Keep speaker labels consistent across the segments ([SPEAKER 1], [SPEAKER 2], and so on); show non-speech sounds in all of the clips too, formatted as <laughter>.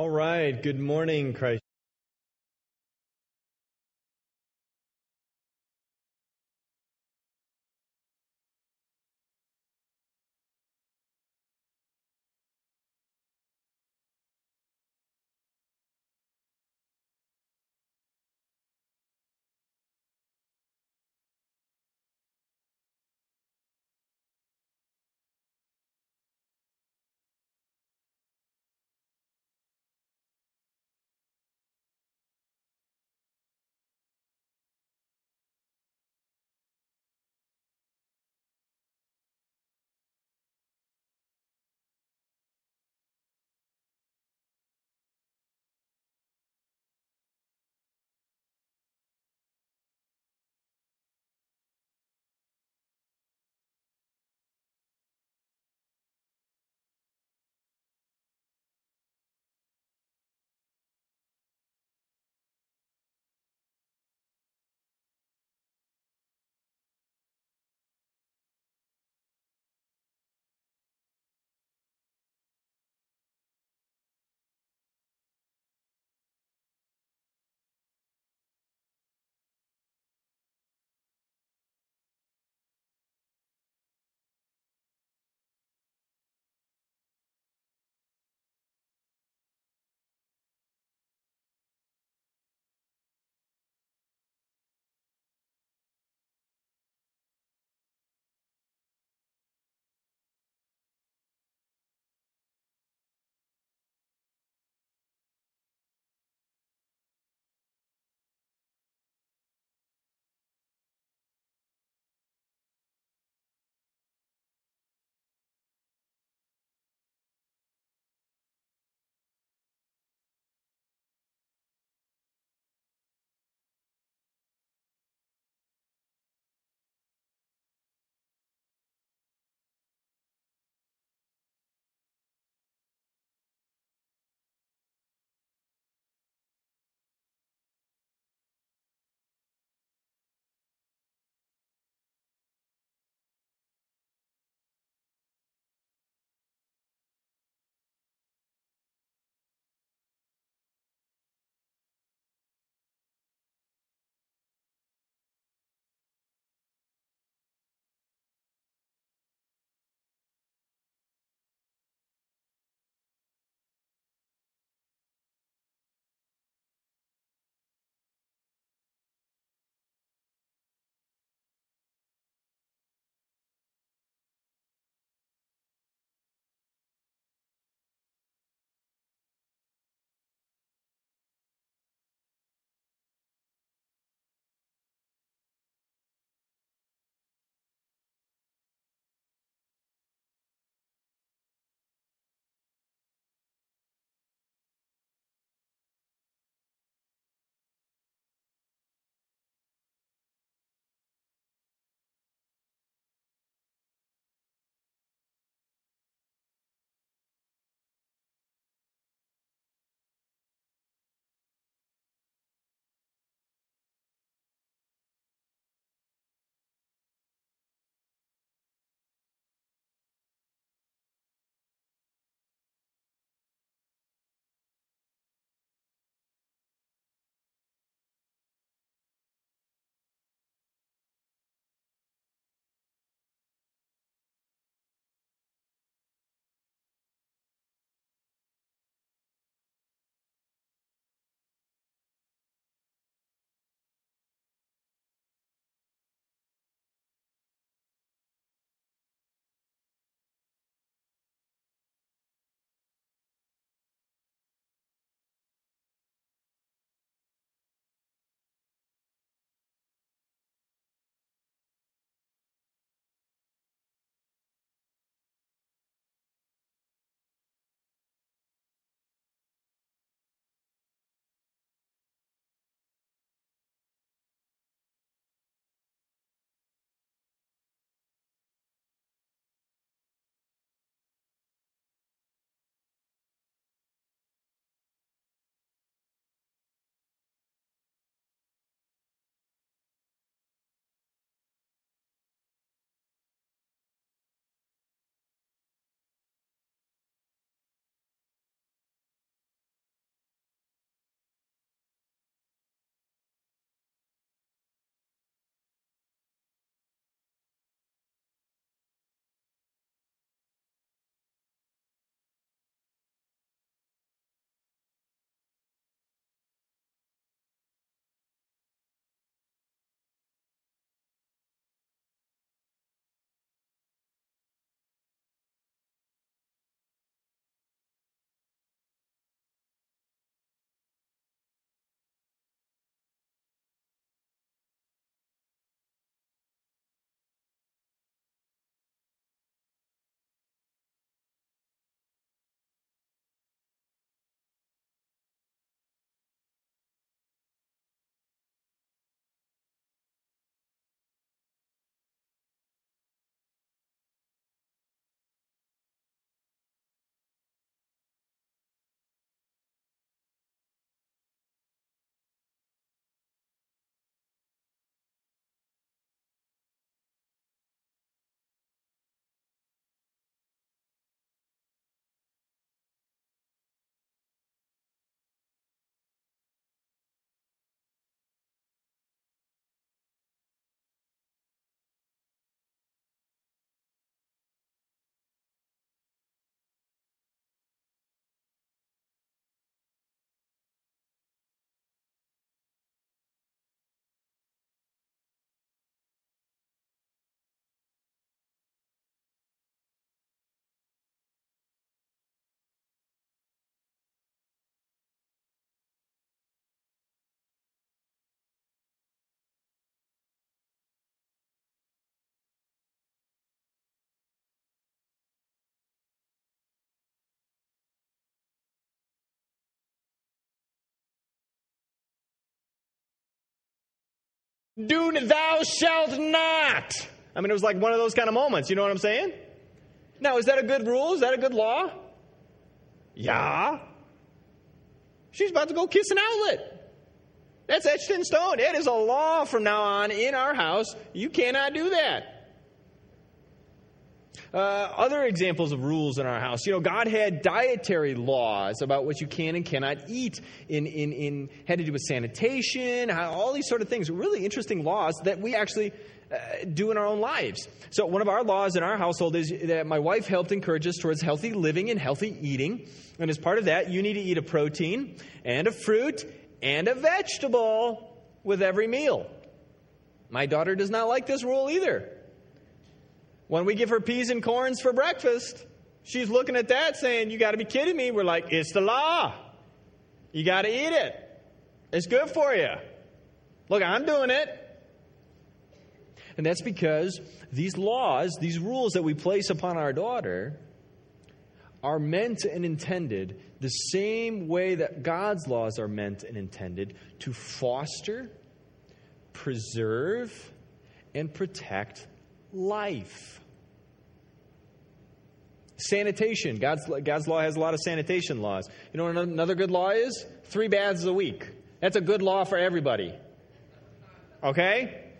[SPEAKER 1] All right. Good morning, Christ. Do thou shalt not. I mean, it was like one of those kind of moments. You know what I'm saying? Now, is that a good rule? Is that a good law? Yeah. She's about to go kiss an outlet. That's etched in stone. It is a law from now on in our house. You cannot do that. Uh, other examples of rules in our house. You know, God had dietary laws about what you can and cannot eat, in, in, in had to do with sanitation, how, all these sort of things. Really interesting laws that we actually uh, do in our own lives. So, one of our laws in our household is that my wife helped encourage us towards healthy living and healthy eating. And as part of that, you need to eat a protein and a fruit and a vegetable with every meal. My daughter does not like this rule either. When we give her peas and corns for breakfast, she's looking at that saying, You got to be kidding me. We're like, It's the law. You got to eat it. It's good for you. Look, I'm doing it. And that's because these laws, these rules that we place upon our daughter, are meant and intended the same way that God's laws are meant and intended to foster, preserve, and protect life. Sanitation. God's, God's law has a lot of sanitation laws. You know what another good law is? Three baths a week. That's a good law for everybody. Okay?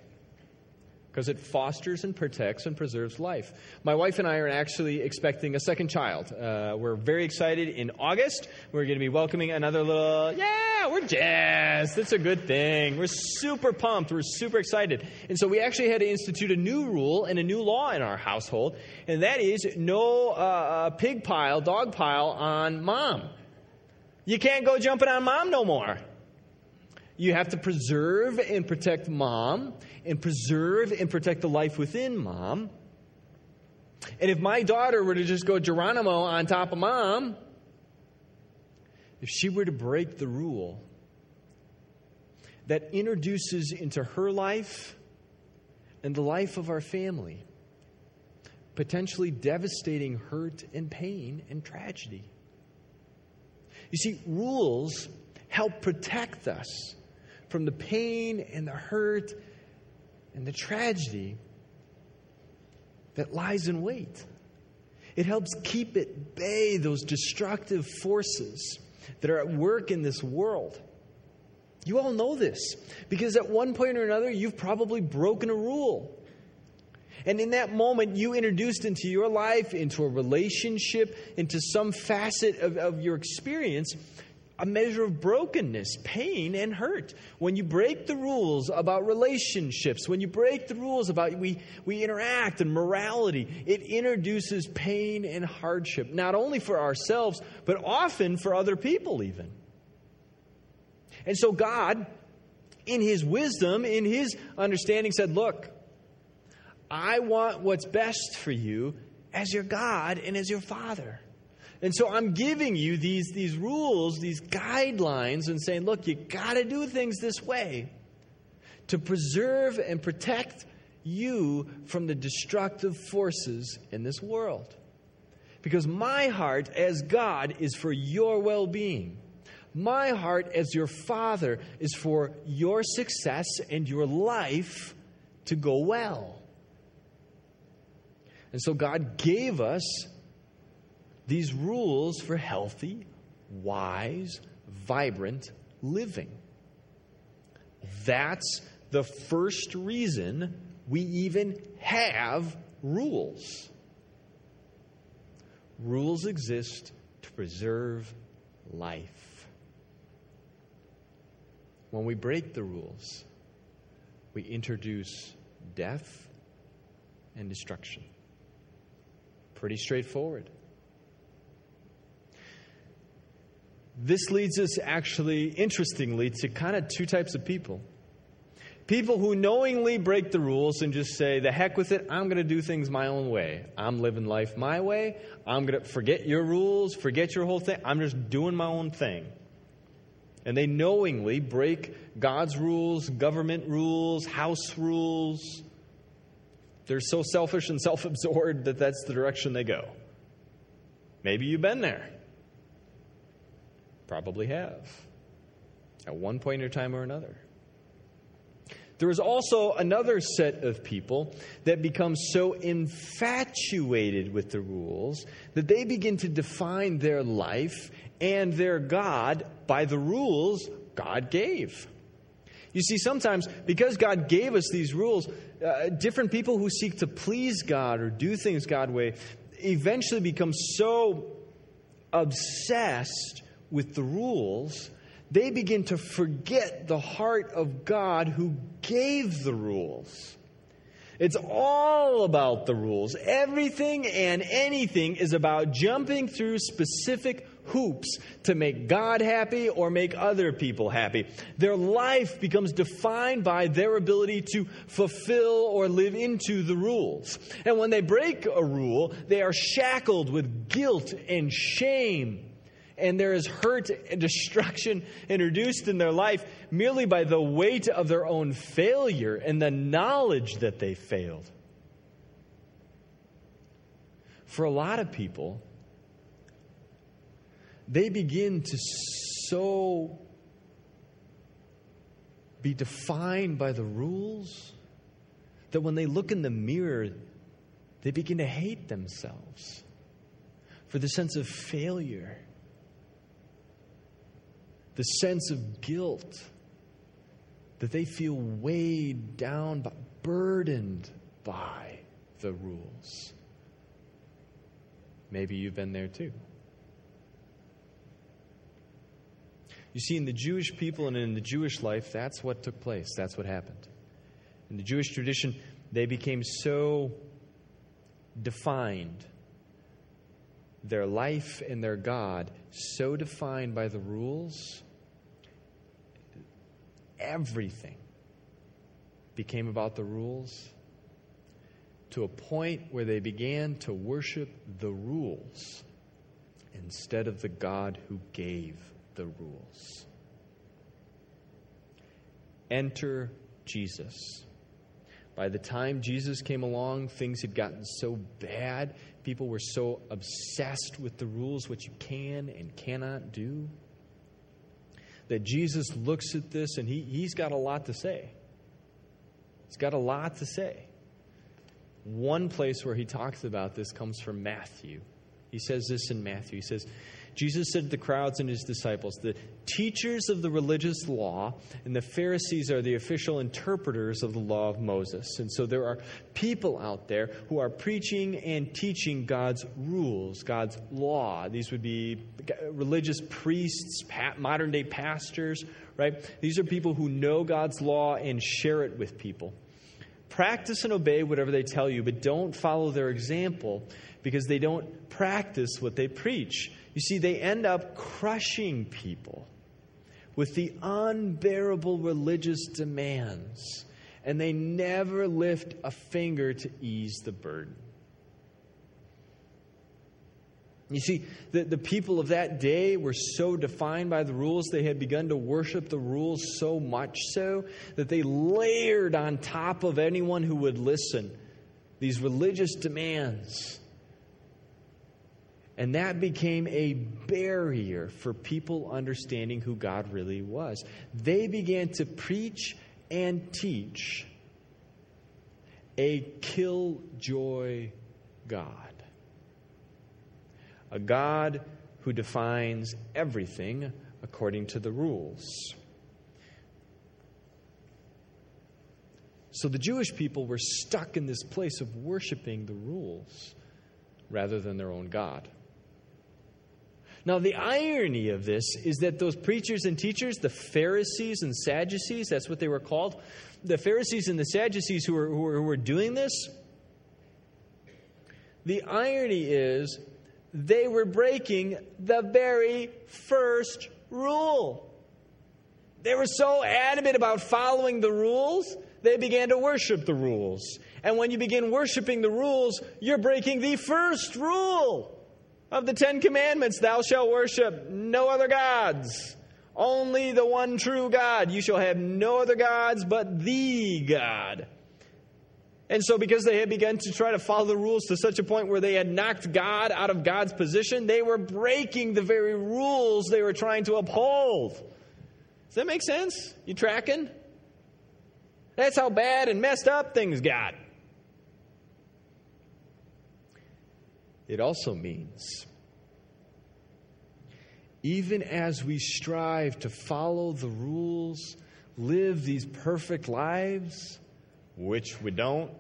[SPEAKER 1] because it fosters and protects and preserves life. My wife and I are actually expecting a second child. Uh, we're very excited. In August, we're going to be welcoming another little, yeah, we're jazzed. That's a good thing. We're super pumped. We're super excited. And so we actually had to institute a new rule and a new law in our household, and that is no uh, uh pig pile, dog pile on mom. You can't go jumping on mom no more. You have to preserve and protect mom, and preserve and protect the life within mom. And if my daughter were to just go Geronimo on top of mom, if she were to break the rule that introduces into her life and the life of our family potentially devastating hurt and pain and tragedy. You see, rules help protect us from the pain and the hurt and the tragedy that lies in wait. It helps keep at bay those destructive forces that are at work in this world. You all know this because at one point or another, you've probably broken a rule. And in that moment, you introduced into your life, into a relationship, into some facet of, of your experience, a measure of brokenness, pain, and hurt. When you break the rules about relationships, when you break the rules about we, we interact and morality, it introduces pain and hardship, not only for ourselves, but often for other people, even. And so God, in His wisdom, in His understanding, said, Look, I want what's best for you as your God and as your Father. And so I'm giving you these, these rules, these guidelines, and saying, look, you got to do things this way to preserve and protect you from the destructive forces in this world. Because my heart as God is for your well being. My heart as your father is for your success and your life to go well. And so God gave us these rules for healthy, wise, vibrant living. That's the first reason we even have rules. Rules exist to preserve life. When we break the rules, we introduce death and destruction. Pretty straightforward. This leads us actually, interestingly, to kind of two types of people. People who knowingly break the rules and just say, the heck with it, I'm going to do things my own way. I'm living life my way. I'm going to forget your rules, forget your whole thing. I'm just doing my own thing. And they knowingly break God's rules, government rules, house rules. They're so selfish and self absorbed that that's the direction they go. Maybe you've been there. Probably have, at one point or time or another. There is also another set of people that become so infatuated with the rules that they begin to define their life and their God by the rules God gave. You see, sometimes because God gave us these rules, uh, different people who seek to please God or do things God way eventually become so obsessed with the rules, they begin to forget the heart of God who gave the rules. It's all about the rules. Everything and anything is about jumping through specific hoops to make God happy or make other people happy. Their life becomes defined by their ability to fulfill or live into the rules. And when they break a rule, they are shackled with guilt and shame. And there is hurt and destruction introduced in their life merely by the weight of their own failure and the knowledge that they failed. For a lot of people, they begin to so be defined by the rules that when they look in the mirror, they begin to hate themselves for the sense of failure, the sense of guilt that they feel weighed down, burdened by the rules. Maybe you've been there too. You see, in the Jewish people and in the Jewish life, that's what took place. That's what happened. In the Jewish tradition, they became so defined, their life and their God, so defined by the rules, everything became about the rules to a point where they began to worship the rules instead of the God who gave the rules. Enter Jesus. By the time Jesus came along, things had gotten so bad. People were so obsessed with the rules, what you can and cannot do, that Jesus looks at this and he, he's got a lot to say. He's got a lot to say. One place where he talks about this comes from Matthew. He says this in Matthew. He says, Jesus said to the crowds and his disciples, The teachers of the religious law and the Pharisees are the official interpreters of the law of Moses. And so there are people out there who are preaching and teaching God's rules, God's law. These would be religious priests, modern day pastors, right? These are people who know God's law and share it with people. Practice and obey whatever they tell you, but don't follow their example because they don't practice what they preach. You see, they end up crushing people with the unbearable religious demands, and they never lift a finger to ease the burden. You see, the, the people of that day were so defined by the rules, they had begun to worship the rules so much so that they layered on top of anyone who would listen these religious demands and that became a barrier for people understanding who God really was. They began to preach and teach a killjoy God. A God who defines everything according to the rules. So the Jewish people were stuck in this place of worshiping the rules rather than their own God. Now, the irony of this is that those preachers and teachers, the Pharisees and Sadducees, that's what they were called, the Pharisees and the Sadducees who were, who were, who were doing this, the irony is they were breaking the very first rule. They were so adamant about following the rules, they began to worship the rules. And when you begin worshiping the rules, you're breaking the first rule of the Ten Commandments, thou shalt worship no other gods, only the one true God. You shall have no other gods but the God. And so, because they had begun to try to follow the rules to such a point where they had knocked God out of God's position, they were breaking the very rules they were trying to uphold. Does that make sense? You tracking? That's how bad and messed up things got. It also means even as we strive to follow the rules, live these perfect lives, which we don't,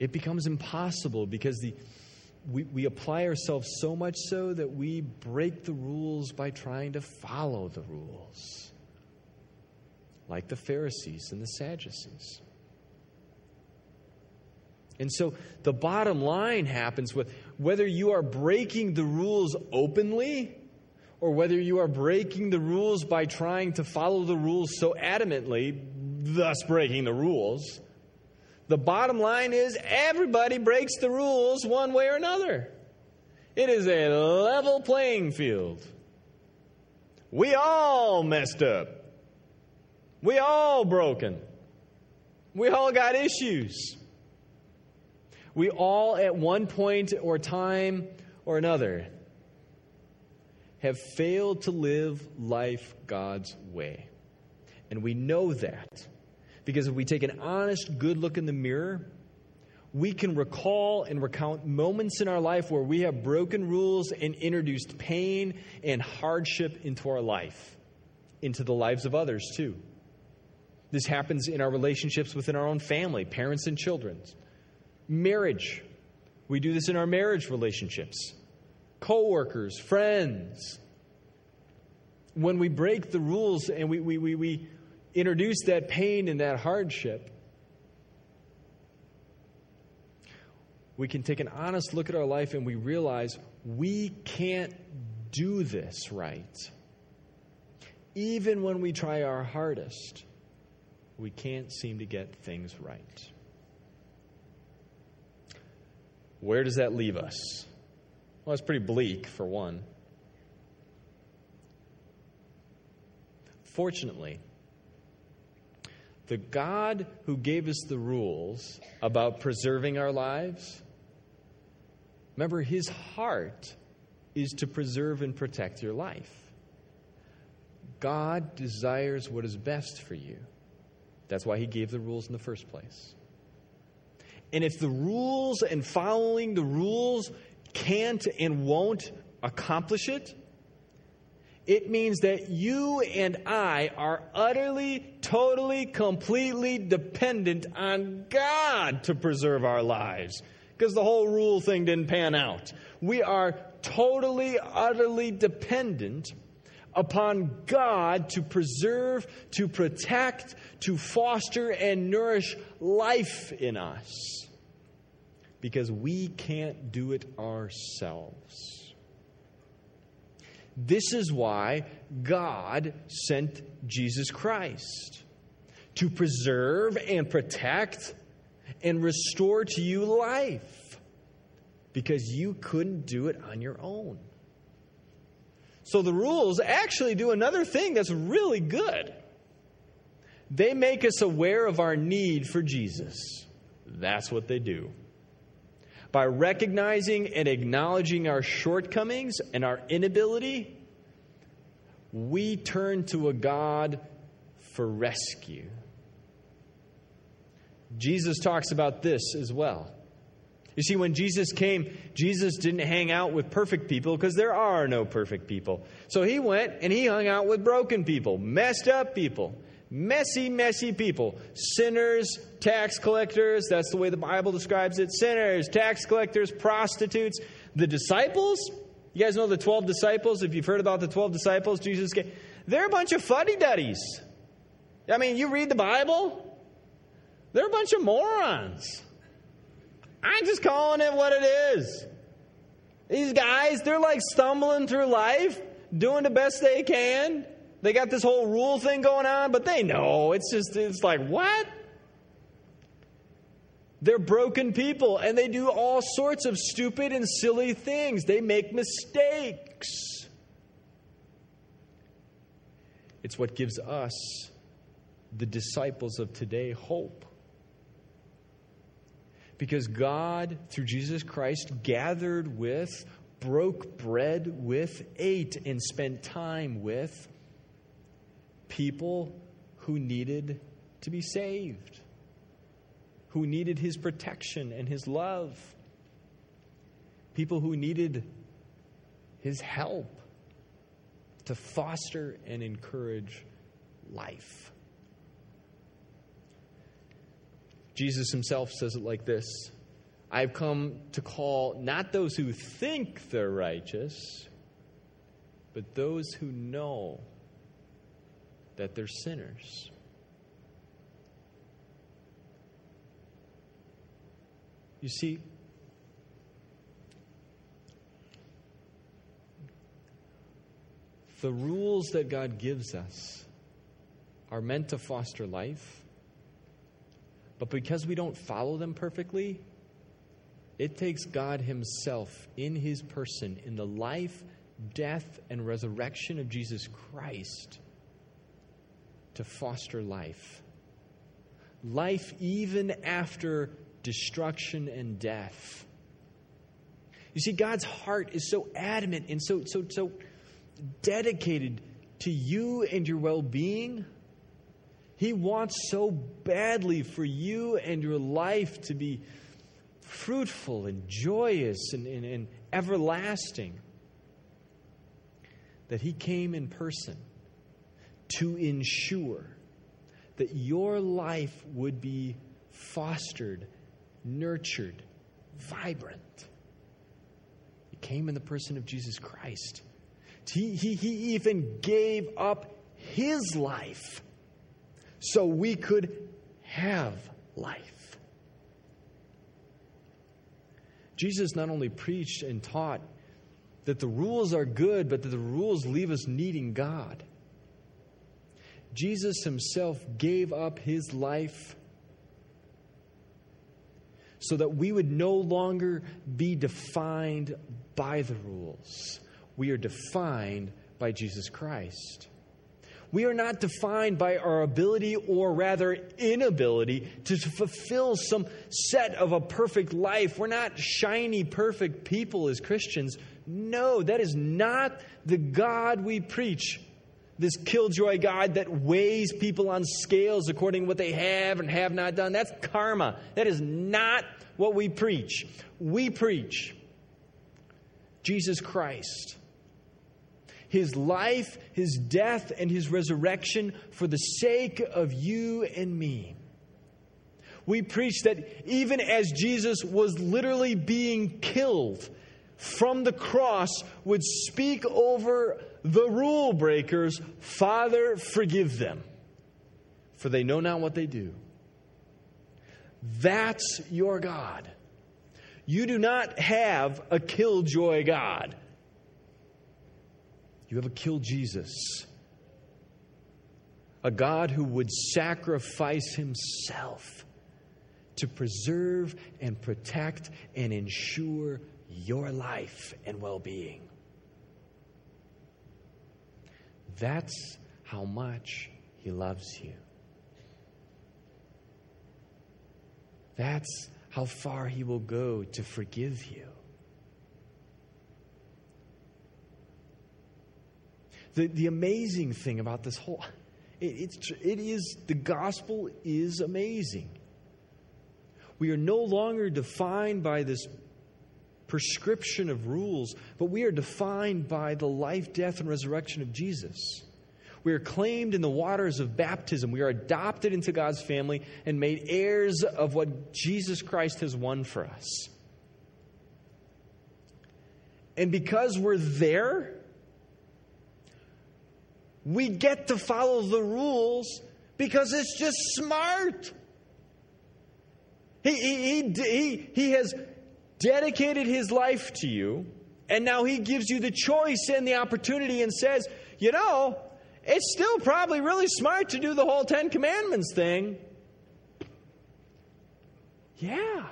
[SPEAKER 1] it becomes impossible because the, we, we apply ourselves so much so that we break the rules by trying to follow the rules, like the Pharisees and the Sadducees. And so the bottom line happens with whether you are breaking the rules openly or whether you are breaking the rules by trying to follow the rules so adamantly, thus breaking the rules. The bottom line is everybody breaks the rules one way or another. It is a level playing field. We all messed up. We all broken. We all got issues. We all, at one point or time or another, have failed to live life God's way. And we know that because if we take an honest, good look in the mirror, we can recall and recount moments in our life where we have broken rules and introduced pain and hardship into our life, into the lives of others too. This happens in our relationships within our own family, parents and children. Marriage. We do this in our marriage relationships. Co-workers, friends. When we break the rules and we, we, we, we introduce that pain and that hardship, we can take an honest look at our life and we realize we can't do this right. Even when we try our hardest, we can't seem to get things right. Where does that leave us? Well, it's pretty bleak, for one. Fortunately, the God who gave us the rules about preserving our lives, remember, his heart is to preserve and protect your life. God desires what is best for you. That's why he gave the rules in the first place. And if the rules and following the rules can't and won't accomplish it, it means that you and I are utterly, totally, completely dependent on God to preserve our lives because the whole rule thing didn't pan out. We are totally, utterly dependent upon God to preserve, to protect, to foster, and nourish life in us because we can't do it ourselves. This is why God sent Jesus Christ to preserve and protect and restore to you life because you couldn't do it on your own. So the rules actually do another thing that's really good. They make us aware of our need for Jesus. That's what they do by recognizing and acknowledging our shortcomings and our inability, we turn to a God for rescue. Jesus talks about this as well. You see, when Jesus came, Jesus didn't hang out with perfect people because there are no perfect people. So he went and he hung out with broken people, messed up people. Messy, messy people. Sinners, tax collectors, that's the way the Bible describes it. Sinners, tax collectors, prostitutes. The disciples, you guys know the 12 disciples? If you've heard about the 12 disciples, Jesus gave, they're a bunch of fuddy duddies. I mean, you read the Bible, they're a bunch of morons. I'm just calling it what it is. These guys, they're like stumbling through life, doing the best they can. They got this whole rule thing going on, but they know. It's just, it's like, what? They're broken people and they do all sorts of stupid and silly things. They make mistakes. It's what gives us, the disciples of today, hope. Because God, through Jesus Christ, gathered with, broke bread with, ate, and spent time with people who needed to be saved, who needed his protection and his love, people who needed his help to foster and encourage life. Jesus himself says it like this I've come to call not those who think they're righteous, but those who know that they're sinners. You see, the rules that God gives us are meant to foster life, but because we don't follow them perfectly, it takes God Himself in His person, in the life, death, and resurrection of Jesus Christ, to foster life. Life even after destruction and death. You see, God's heart is so adamant and so, so, so dedicated to you and your well being. He wants so badly for you and your life to be fruitful and joyous and, and, and everlasting that He came in person to ensure that your life would be fostered, nurtured, vibrant. He came in the person of Jesus Christ. He, he, he even gave up his life so we could have life. Jesus not only preached and taught that the rules are good, but that the rules leave us needing God. Jesus himself gave up his life so that we would no longer be defined by the rules. We are defined by Jesus Christ. We are not defined by our ability or rather inability to fulfill some set of a perfect life. We're not shiny, perfect people as Christians. No, that is not the God we preach. This killjoy God that weighs people on scales according to what they have and have not done. That's karma. That is not what we preach. We preach Jesus Christ his life, his death, and his resurrection for the sake of you and me. We preach that even as Jesus was literally being killed from the cross, would speak over the rule breakers Father, forgive them, for they know not what they do. That's your God. You do not have a killjoy God. You ever kill Jesus, a God who would sacrifice himself to preserve and protect and ensure your life and well being. That's how much he loves you. That's how far he will go to forgive you. The, the amazing thing about this whole, it, it's, it is, the gospel is amazing. We are no longer defined by this prescription of rules, but we are defined by the life, death, and resurrection of Jesus. We are claimed in the waters of baptism. We are adopted into God's family and made heirs of what Jesus Christ has won for us. And because we're there, we get to follow the rules because it's just smart. He, he, he, he, he has dedicated his life to you, and now he gives you the choice and the opportunity and says, you know, it's still probably really smart to do the whole Ten Commandments thing. Yeah.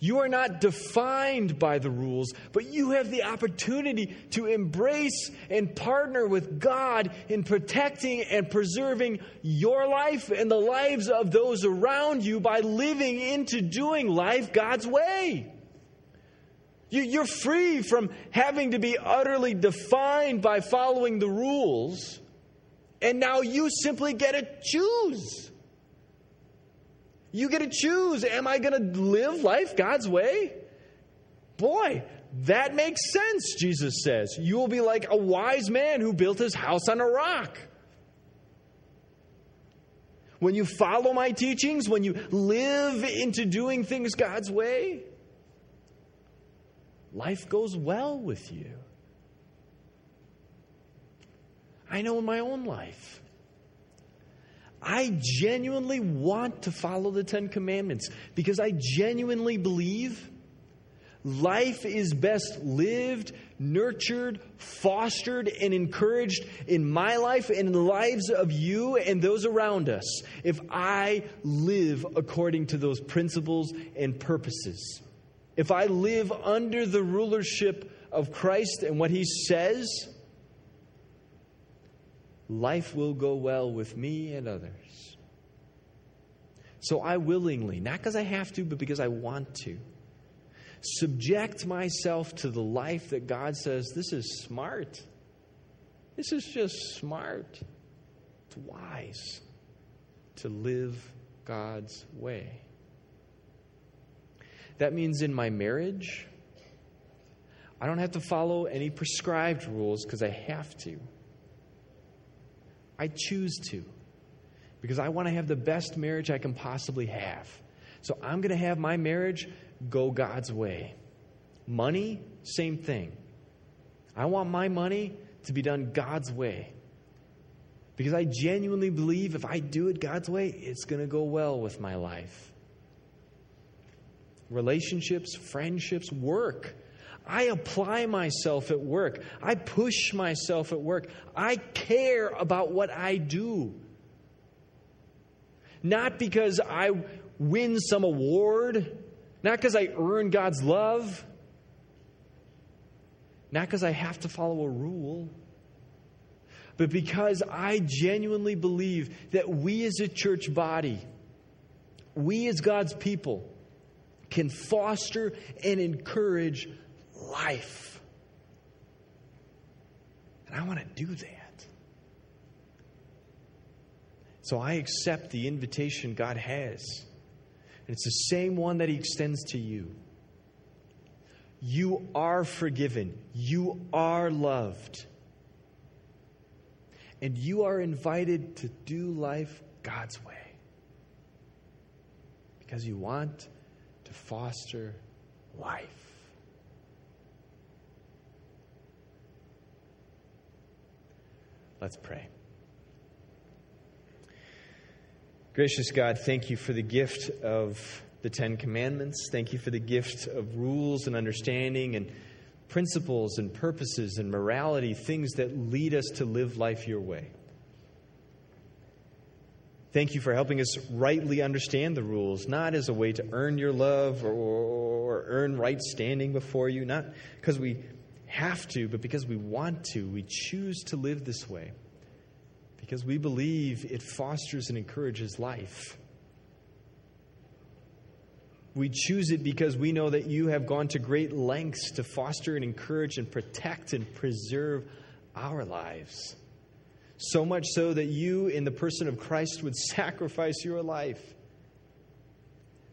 [SPEAKER 1] You are not defined by the rules, but you have the opportunity to embrace and partner with God in protecting and preserving your life and the lives of those around you by living into doing life God's way. You, are free from having to be utterly defined by following the rules And now you simply get to choose. You get to choose. Am I going to live life God's way? Boy, that makes sense, Jesus says. You will be like a wise man who built his house on a rock. When you follow my teachings, when you live into doing things God's way, life goes well with you. I know in my own life. I genuinely want to follow the Ten Commandments because I genuinely believe life is best lived, nurtured, fostered, and encouraged in my life and in the lives of you and those around us if I live according to those principles and purposes. If I live under the rulership of Christ and what He says, life will go well with me and others. So I willingly, not because I have to, but because I want to, subject myself to the life that God says this is smart. This is just smart. It's wise to live God's way. That means in my marriage, I don't have to follow any prescribed rules because I have to. I choose to because I want to have the best marriage I can possibly have. So I'm going to have my marriage go God's way. Money, same thing. I want my money to be done God's way. Because I genuinely believe if I do it God's way, it's going to go well with my life. Relationships, friendships, work. I apply myself at work. I push myself at work. I care about what I do. Not because I win some award, not because I earn God's love, not because I have to follow a rule, but because I genuinely believe that we as a church body, we as God's people, can foster and encourage life. And I want to do that. So I accept the invitation God has. And it's the same one that He extends to you. You are forgiven, you are loved. And you are invited to do life God's way. Because you want to foster life. Let's pray. Gracious God, thank you for the gift of the Ten Commandments. Thank you for the gift of rules and understanding and principles and purposes and morality, things that lead us to live life your way. Thank you for helping us rightly understand the rules, not as a way to earn your love or, or earn right standing before you, not because we have to, but because we want to. We choose to live this way because we believe it fosters and encourages life. We choose it because we know that you have gone to great lengths to foster and encourage and protect and preserve our lives. So much so that you, in the person of Christ, would <laughs> sacrifice your life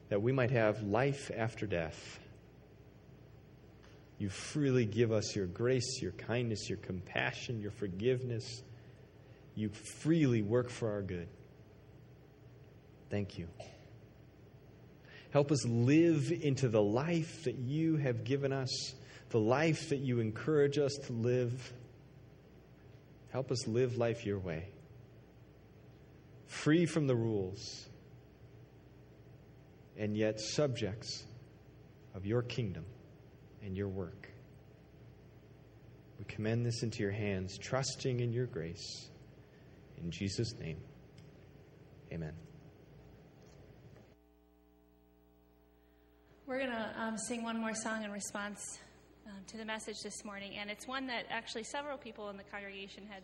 [SPEAKER 1] that we might have life after death. You freely give us your grace, your kindness, your compassion, your forgiveness. You freely work for our good. Thank you. Help us live into the life that you have given us, the life that you encourage us to live. Help us live life your way, free from the rules, and yet subjects of your kingdom and your work. We commend this into your hands, trusting in your grace. In Jesus' name, amen.
[SPEAKER 2] We're going to um, sing one more song in response um, to the message this morning, and it's one that actually several people in the congregation had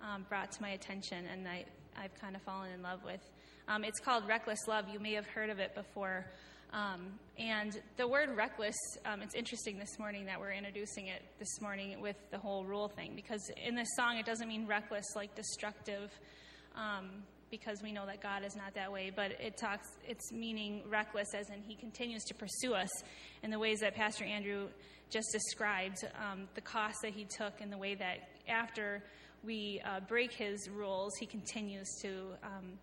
[SPEAKER 2] um, brought to my attention, and I, I've kind of fallen in love with. Um, it's called Reckless Love. You may have heard of it before. Um, and the word reckless, um, it's interesting this morning that we're introducing it this morning with the whole rule thing, because in this song it doesn't mean reckless like destructive, um, because we know that God is not that way, but it talks, it's meaning reckless as in He continues to pursue us in the ways that Pastor Andrew just described, um, the cost that He took, and the way that after we uh, break His rules, He continues to um,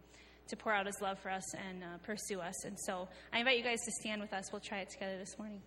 [SPEAKER 2] to pour out his love for us and uh, pursue us. And so I invite you guys to stand with us. We'll try it together this morning.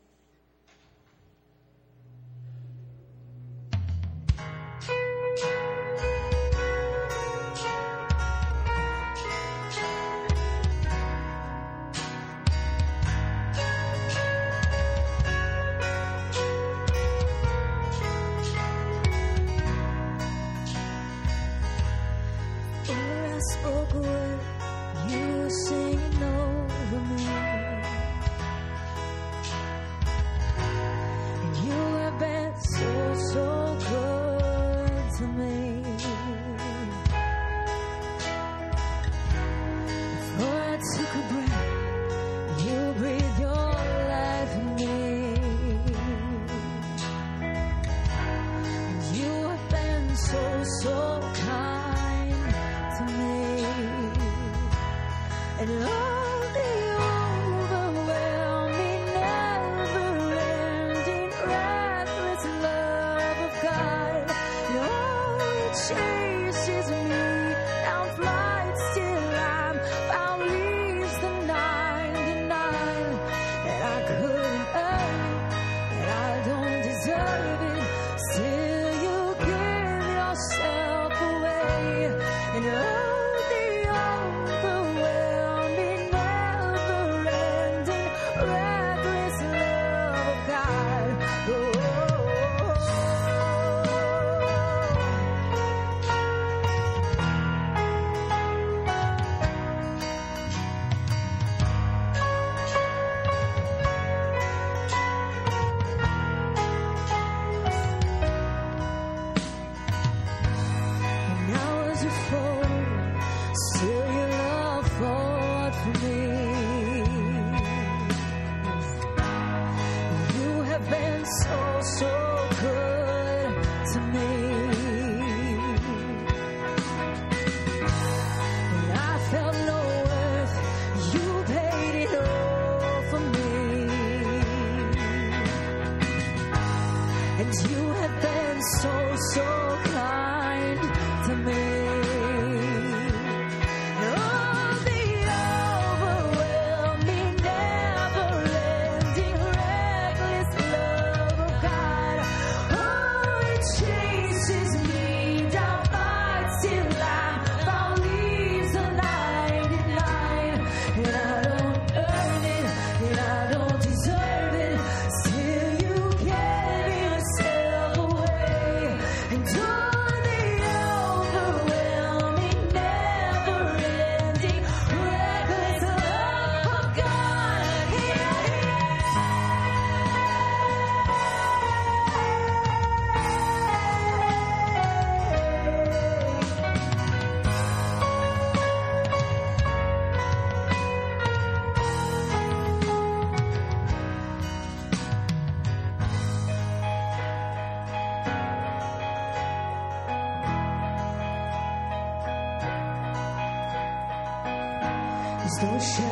[SPEAKER 3] No